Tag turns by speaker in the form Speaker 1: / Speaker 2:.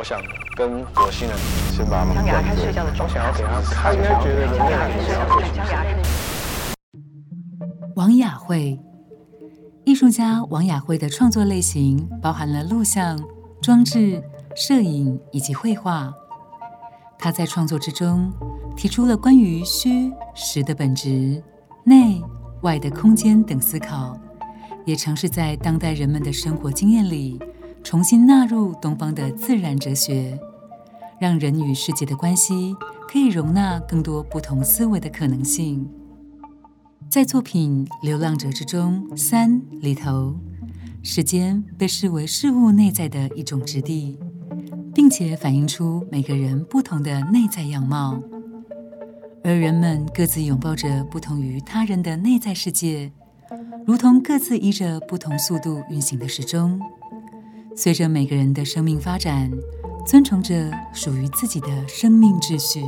Speaker 1: 我想跟火星人先把他们
Speaker 2: 想给他看睡觉的
Speaker 1: 我想要给他看，应该觉得人类很想要
Speaker 2: 想给他看
Speaker 3: 王雅慧，艺术家王雅慧的创作类型包含了录像、装置、摄影以及绘画。他在创作之中提出了关于虚实的本质、内外的空间等思考，也尝试在当代人们的生活经验里重新纳入东方的自然哲学，让人与世界的关系可以容纳更多不同思维的可能性。在作品《流浪者》之中，三里头，时间被视为事物内在的一种质地，并且反映出每个人不同的内在样貌，而人们各自拥抱着不同于他人的内在世界，如同各自依着不同速度运行的时钟，随着每个人的生命发展，遵从着属于自己的生命秩序。